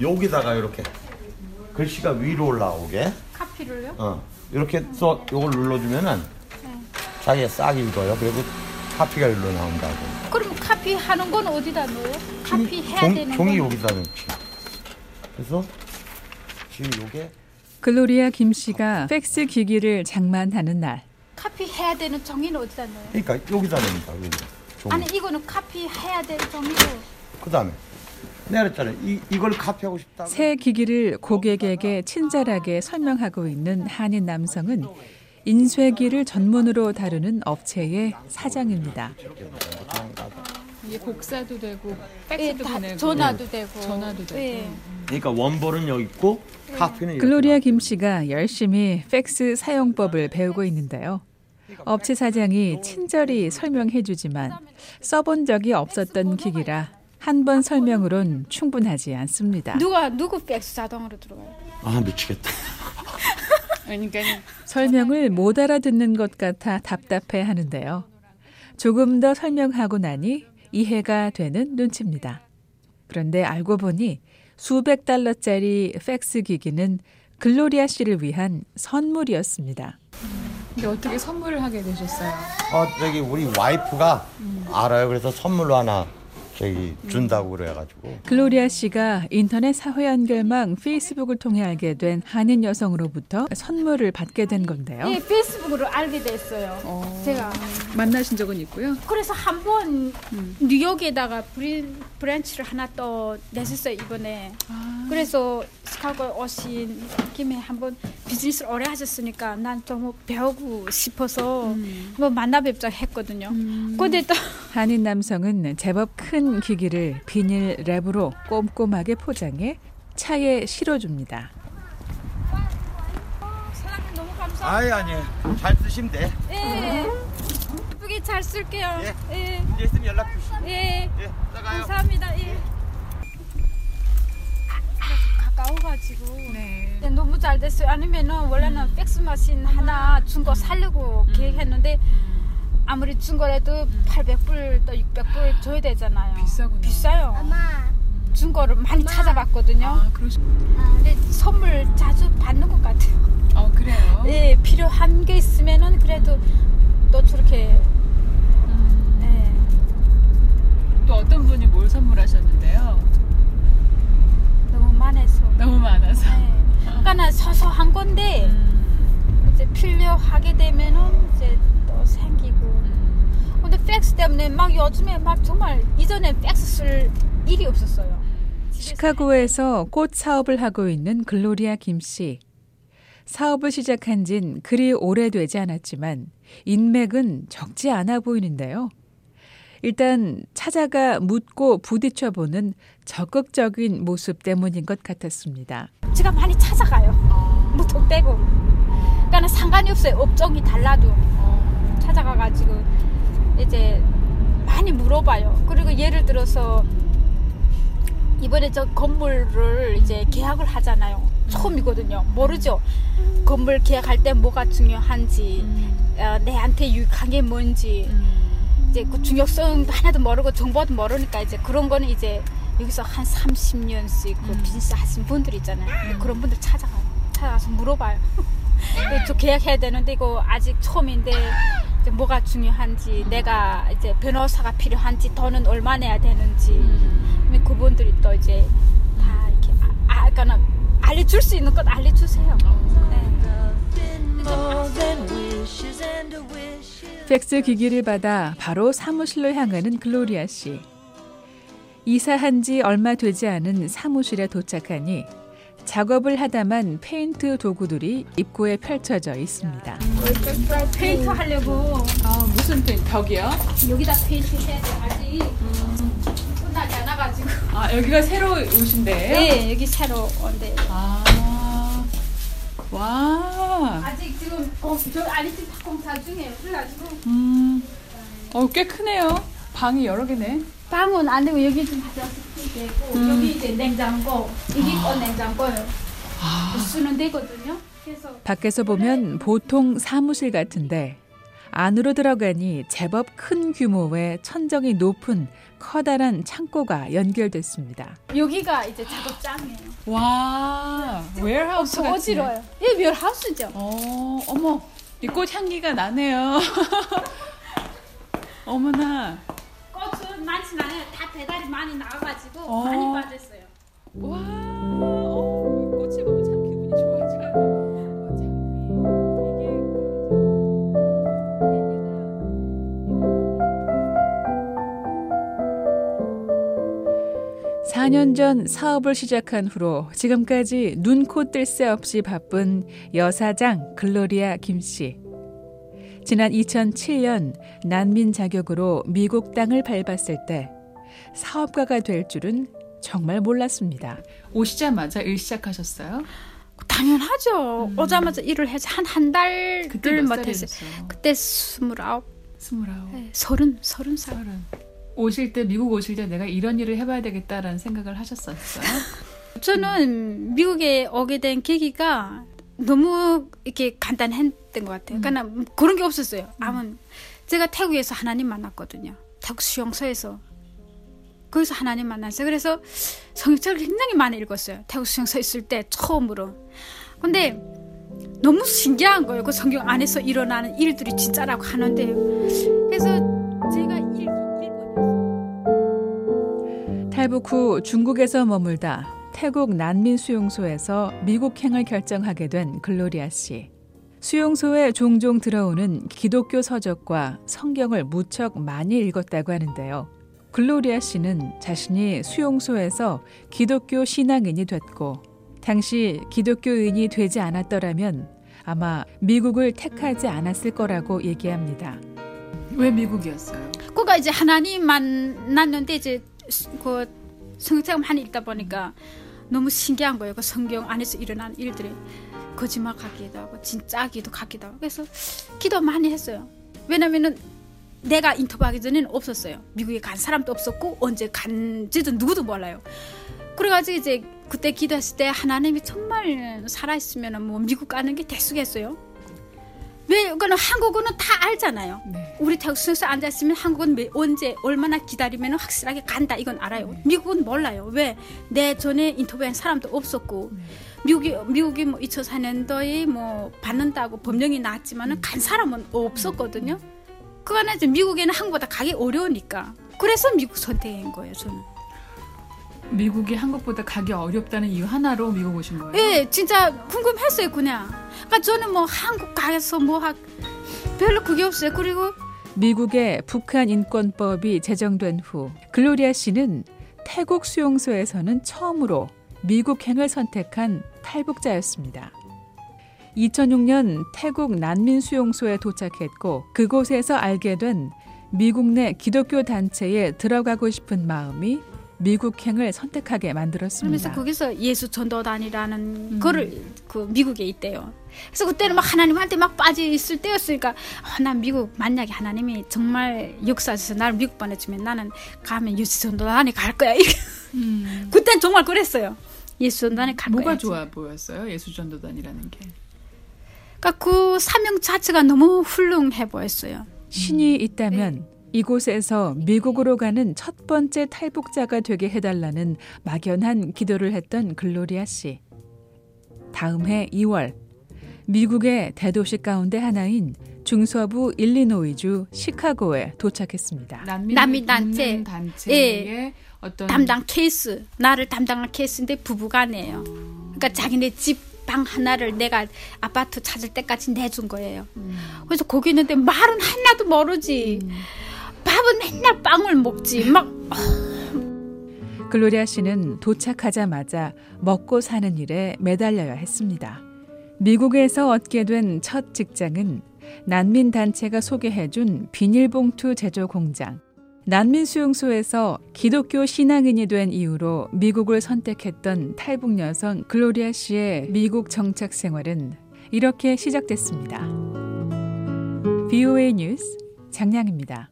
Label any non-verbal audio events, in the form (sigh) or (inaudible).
여기다가 이렇게 글씨가 위로 올라오게 카피를요? 어 이렇게 써 요걸 눌러주면은 자기가 싹 읽어요. 그리고 카피가 일로 나온다고. 그럼 카피 하는 건 어디다 넣어요? 카피 해야 종, 되는 종이 건 여기다 넣지. 그래서 지금 요게 글로리아 김 씨가 팩스 기기를 장만하는 날 카피 해야 되는 종이는 어디다 넣어요? 그러니까 여기다 넣는다. 여기 종이. 아니 이거는 카피 해야 될 종이고 그 다음에 내가 그랬잖아요. 이 이걸 카피하고 싶다. 새 기기를 고객에게 친절하게 설명하고 있는 한인 남성은 인쇄기를 전문으로 다루는 업체의 사장입니다. 이게 복사도 되고 예, 팩스도 다 보내고 전화도 되고 전화도 되고. 예. 그러니까 원본은 여기 있고 카피는 글로리아 김 씨가 열심히 팩스 사용법을 배우고 있는데요. 업체 사장이 친절히 설명해 주지만 써본 적이 없었던 기기라 한 번 설명으론 충분하지 않습니다. 누가 누구 팩스 자동으로 들어가요? 아 미치겠다. (laughs) 그러니까 설명을 못 알아듣는 것 같아 답답해 하는데요. 조금 더 설명하고 나니 이해가 되는 눈치입니다. 그런데 알고 보니 수백 달러짜리 팩스 기기는 글로리아 씨를 위한 선물이었습니다. 근데 어떻게 선물을 하게 되셨어요? 어 저기 우리 와이프가 알아요. 그래서 선물로 하나 저기 준다고 그래가지고 글로리아 씨가 인터넷 사회 연결망 페이스북을 통해 알게 된 한인 여성으로부터 선물을 받게 된 건데요. 예, 페이스북으로 알게 됐어요. 어. 제가 만나신 적은 있고요. 그래서 한 번 뉴욕에다가 bran, branch를 하나 또 냈었어요 이번에. 그래서 시카고 오신 김에 한번 비즈니스를 오래 하셨으니까 난 좀 배우고 싶어서 뭐 만나 뵙자 했거든요. 근데 또 한인 남성은 제법 큰 기기를 비닐 랩으로 꼼꼼하게 포장해 차에 실어줍니다. 사장님 너무 감사합니다. 아예 아니에요. 잘 쓰시면 돼. 예. 예쁘게 잘 쓸게요. 예. 이제 있으면 연락 주시죠. 예. 예, 나가요. 감사합니다. 예. 가까워가지고. 네. 네, 너무 잘 됐어요. 아니면은 원래는 팩스 머신 하나 준 거 살려고 계획했는데 아무리 준 거라도 800불 또 600불 줘야 되잖아요. 비싸구나. 비싸요. 준 거를 많이 찾아봤거든요. 아, 그러시. 근데 선물 자주 받는 것 같아요. 어, 그래요. 예, 필요한 게 있으면은 그래도 또 저렇게 음. 예, 또 어떤 분이 뭘 선물하셨는데요? 너무 많아서. 예. 그러니까 는 서서 한 건데 음. 이제 필요하게 되면은 이제 또 생기고. 음. 근데 팩스 때문에 막 요즘에 막 정말 이전에 팩스 쓸 일이 없었어요. 시카고에서 꽃 사업을 하고 있는 글로리아 김 씨. 사업을 시작한 진 그리 오래되지 않았지만 인맥은 적지 않아 보이는데요. 일단 찾아가 묻고 부딪혀 보는 적극적인 모습 때문인 것 같았습니다. 제가 많이 찾아가요. 무턱 떼고. 그러니까 상관이 없어요. 업종이 달라도 어. 찾아가가지고 이제 많이 물어봐요. 그리고 예를 들어서 이번에 저 건물을 이제 계약을 하잖아요. 처음이거든요. 모르죠. 건물 계약할 때 뭐가 중요한지, 어, 내한테 유익한 게 뭔지, 음. 이제 그 중요성 하나도 모르고 정보도 모르니까 이제 그런 거는 이제 여기서 한 30년씩 그 비즈니스 하신 분들 있잖아요. 그런 분들 찾아가요. 찾아가서 물어봐요. 네, (laughs) 저 계약해야 되는데 이거 아직 처음인데 이제 뭐가 중요한지 내가 이제 변호사가 필요한지 돈은 얼마 내야 되는지 그러면 그분들이 또 이제 다 이렇게 아, 아 그러니까 알려줄 수 있는 건 알려주세요. 네. 팩스 기기를 받아 바로 사무실로 향하는 글로리아 씨. 이사한 지 얼마 되지 않은 사무실에 도착하니 작업을 하다만 페인트 도구들이 입구에 펼쳐져 있습니다. 페인트 하려고 아, 무슨 페인 벽이요? 여기다 페인트 해야 돼 아직 끝나지 않아가지고. 아, 여기가 새로 오신 데예요? 네 여기 새로 온데 아. 와. 아직 지금 어, 저 아리팀 공사 중에 그래가지고 음. 어, 꽤 크네요. 방이 여러 개네. 방은 안 되고 여기 좀 가져와서 되고 여기 이제 냉장고 여기 거 냉장고요 쓰는 데거든요 그래서 밖에서 보면 보통 사무실 같은데 안으로 들어가니 제법 큰 규모의 천정이 높은 커다란 창고가 연결됐습니다. 여기가 이제 작업장이에요 와, 웨어하우스 저 같네. 어지러워요. 이게 멸하우스죠. 어, 어머, 이꽃 향기가 나네요. (laughs) 어머나. 꽃은 많진 않아요. 다 배달이 많이 나가가지고 어. 많이 빠졌어요. 와, 4년 전 사업을 시작한 후로 지금까지 눈코 뜰 새 없이 바쁜 여사장 글로리아 김 씨. 지난 2007년 난민 자격으로 미국 땅을 밟았을 때 사업가가 될 줄은 정말 몰랐습니다. 오시자마자 일 시작하셨어요? 당연하죠. 오자마자 일을 해서 한 한 달을 그때 몇 못했어요. 살이셨어요? 그때 스물아홉, 스물아홉. 네, 서른, 서른 살. 서른. 오실 때 미국 오실 때 내가 이런 일을 해봐야 되겠다라는 생각을 하셨었어요. (laughs) 저는 미국에 오게 된 계기가 너무 이렇게 간단했던 것 같아요. 그러니까 그런 게 없었어요. 아무 제가 태국에서 하나님 만났거든요. 태국 수용소에서 거기서 하나님 만났어요. 그래서 성경책을 굉장히 많이 읽었어요. 태국 수용소 있을 때 처음으로. 근데 너무 신기한 거예요. 그 성경 안에서 일어나는 일들이 진짜라고 하는데 그래서 제가 탈북 후 중국에서 머물다 태국 난민 수용소에서 미국행을 결정하게 된 글로리아 씨. 수용소에 종종 들어오는 기독교 서적과 성경을 무척 많이 읽었다고 하는데요. 글로리아 씨는 자신이 수용소에서 기독교 신앙인이 됐고 당시 기독교인이 되지 않았더라면 아마 미국을 택하지 않았을 거라고 얘기합니다. 왜 미국이었어요? 그가 이제 하나님 만났는데 이제 그 성경 많이 읽다 보니까 너무 신기한 거예요. 그 성경 안에서 일어난 일들이 거짓말 같기도 하고 진짜기도 같기도 하고 그래서 기도 많이 했어요. 왜냐면은 내가 인터뷰하기 전에는 없었어요. 미국에 간 사람도 없었고 언제 간지도 누구도 몰라요. 그래가지고 이제 그때 기도했을 때 하나님이 정말 살아있으면 뭐 미국 가는 게 대수겠어요. 왜? 그는 한국어는 다 알잖아요. 네. 우리 태국 수에서 앉아 있으면 한국은 매- 언제 얼마나 기다리면 확실하게 간다 이건 알아요. 미국은 몰라요. 왜? 내 전에 인터뷰한 사람도 없었고 미국이 미국이 뭐 2004년도에 뭐 받는다고 법령이 나왔지만은 간 사람은 없었거든요. 그거는 이제 미국에는 한국보다 가기 어려우니까 그래서 미국 선택한 거예요. 저는. 미국이 한국보다 가기 어렵다는 이유 하나로 미국 오신 거예요? 예, 진짜 궁금했어요 그냥. 그러니까 저는 뭐 한국 가서 뭐 하, 별로 그게 없어요. 그리고 미국의 북한 인권법이 제정된 후 글로리아 씨는 태국 수용소에서는 처음으로 미국행을 선택한 탈북자였습니다. 2006년 태국 난민 수용소에 도착했고 그곳에서 알게 된 미국 내 기독교 단체에 들어가고 싶은 마음이 미국행을 선택하게 그러면서 만들었습니다. 거기서 예수 전도단이라는 거를 그 미국에 있대요. 그래서 그때는 막 하나님한테 막 빠져 있을 때였으니까 아, 난 미국 만약에 하나님이 정말 역사에서 나를 미국 보내주면 나는 가면 예수 전도단에 갈 거야. 음. 그땐 정말 그랬어요. 예수 전도단에 갈 거야. 뭐가 좋아 보였어요? 예수 전도단이라는 게. 그러니까 그 사명 자체가 너무 훌륭해 보였어요. 신이 있다면 이곳에서 미국으로 가는 첫 번째 탈북자가 되게 해달라는 막연한 기도를 했던 글로리아 씨. 다음 해 2월 미국의 대도시 가운데 하나인 중서부 일리노이주 시카고에 도착했습니다. 난민, 난민 단체. 단체의 어떤 담당 케이스, 나를 담당할 케이스인데 부부간이에요. 그러니까 자기네 집 방 하나를 내가 아파트 찾을 때까지 내준 거예요. 그래서 거기 있는데 말은 하나도 모르지. 밥은 맨날 빵을 먹지. 막 글로리아 씨는 도착하자마자 먹고 사는 일에 매달려야 했습니다. 미국에서 얻게 된 첫 직장은 난민 단체가 소개해준 비닐봉투 제조 공장. 난민 수용소에서 기독교 신앙인이 된 이후로 미국을 선택했던 탈북 여성 글로리아 씨의 미국 정착 생활은 이렇게 시작됐습니다. BOA 뉴스 장량입니다.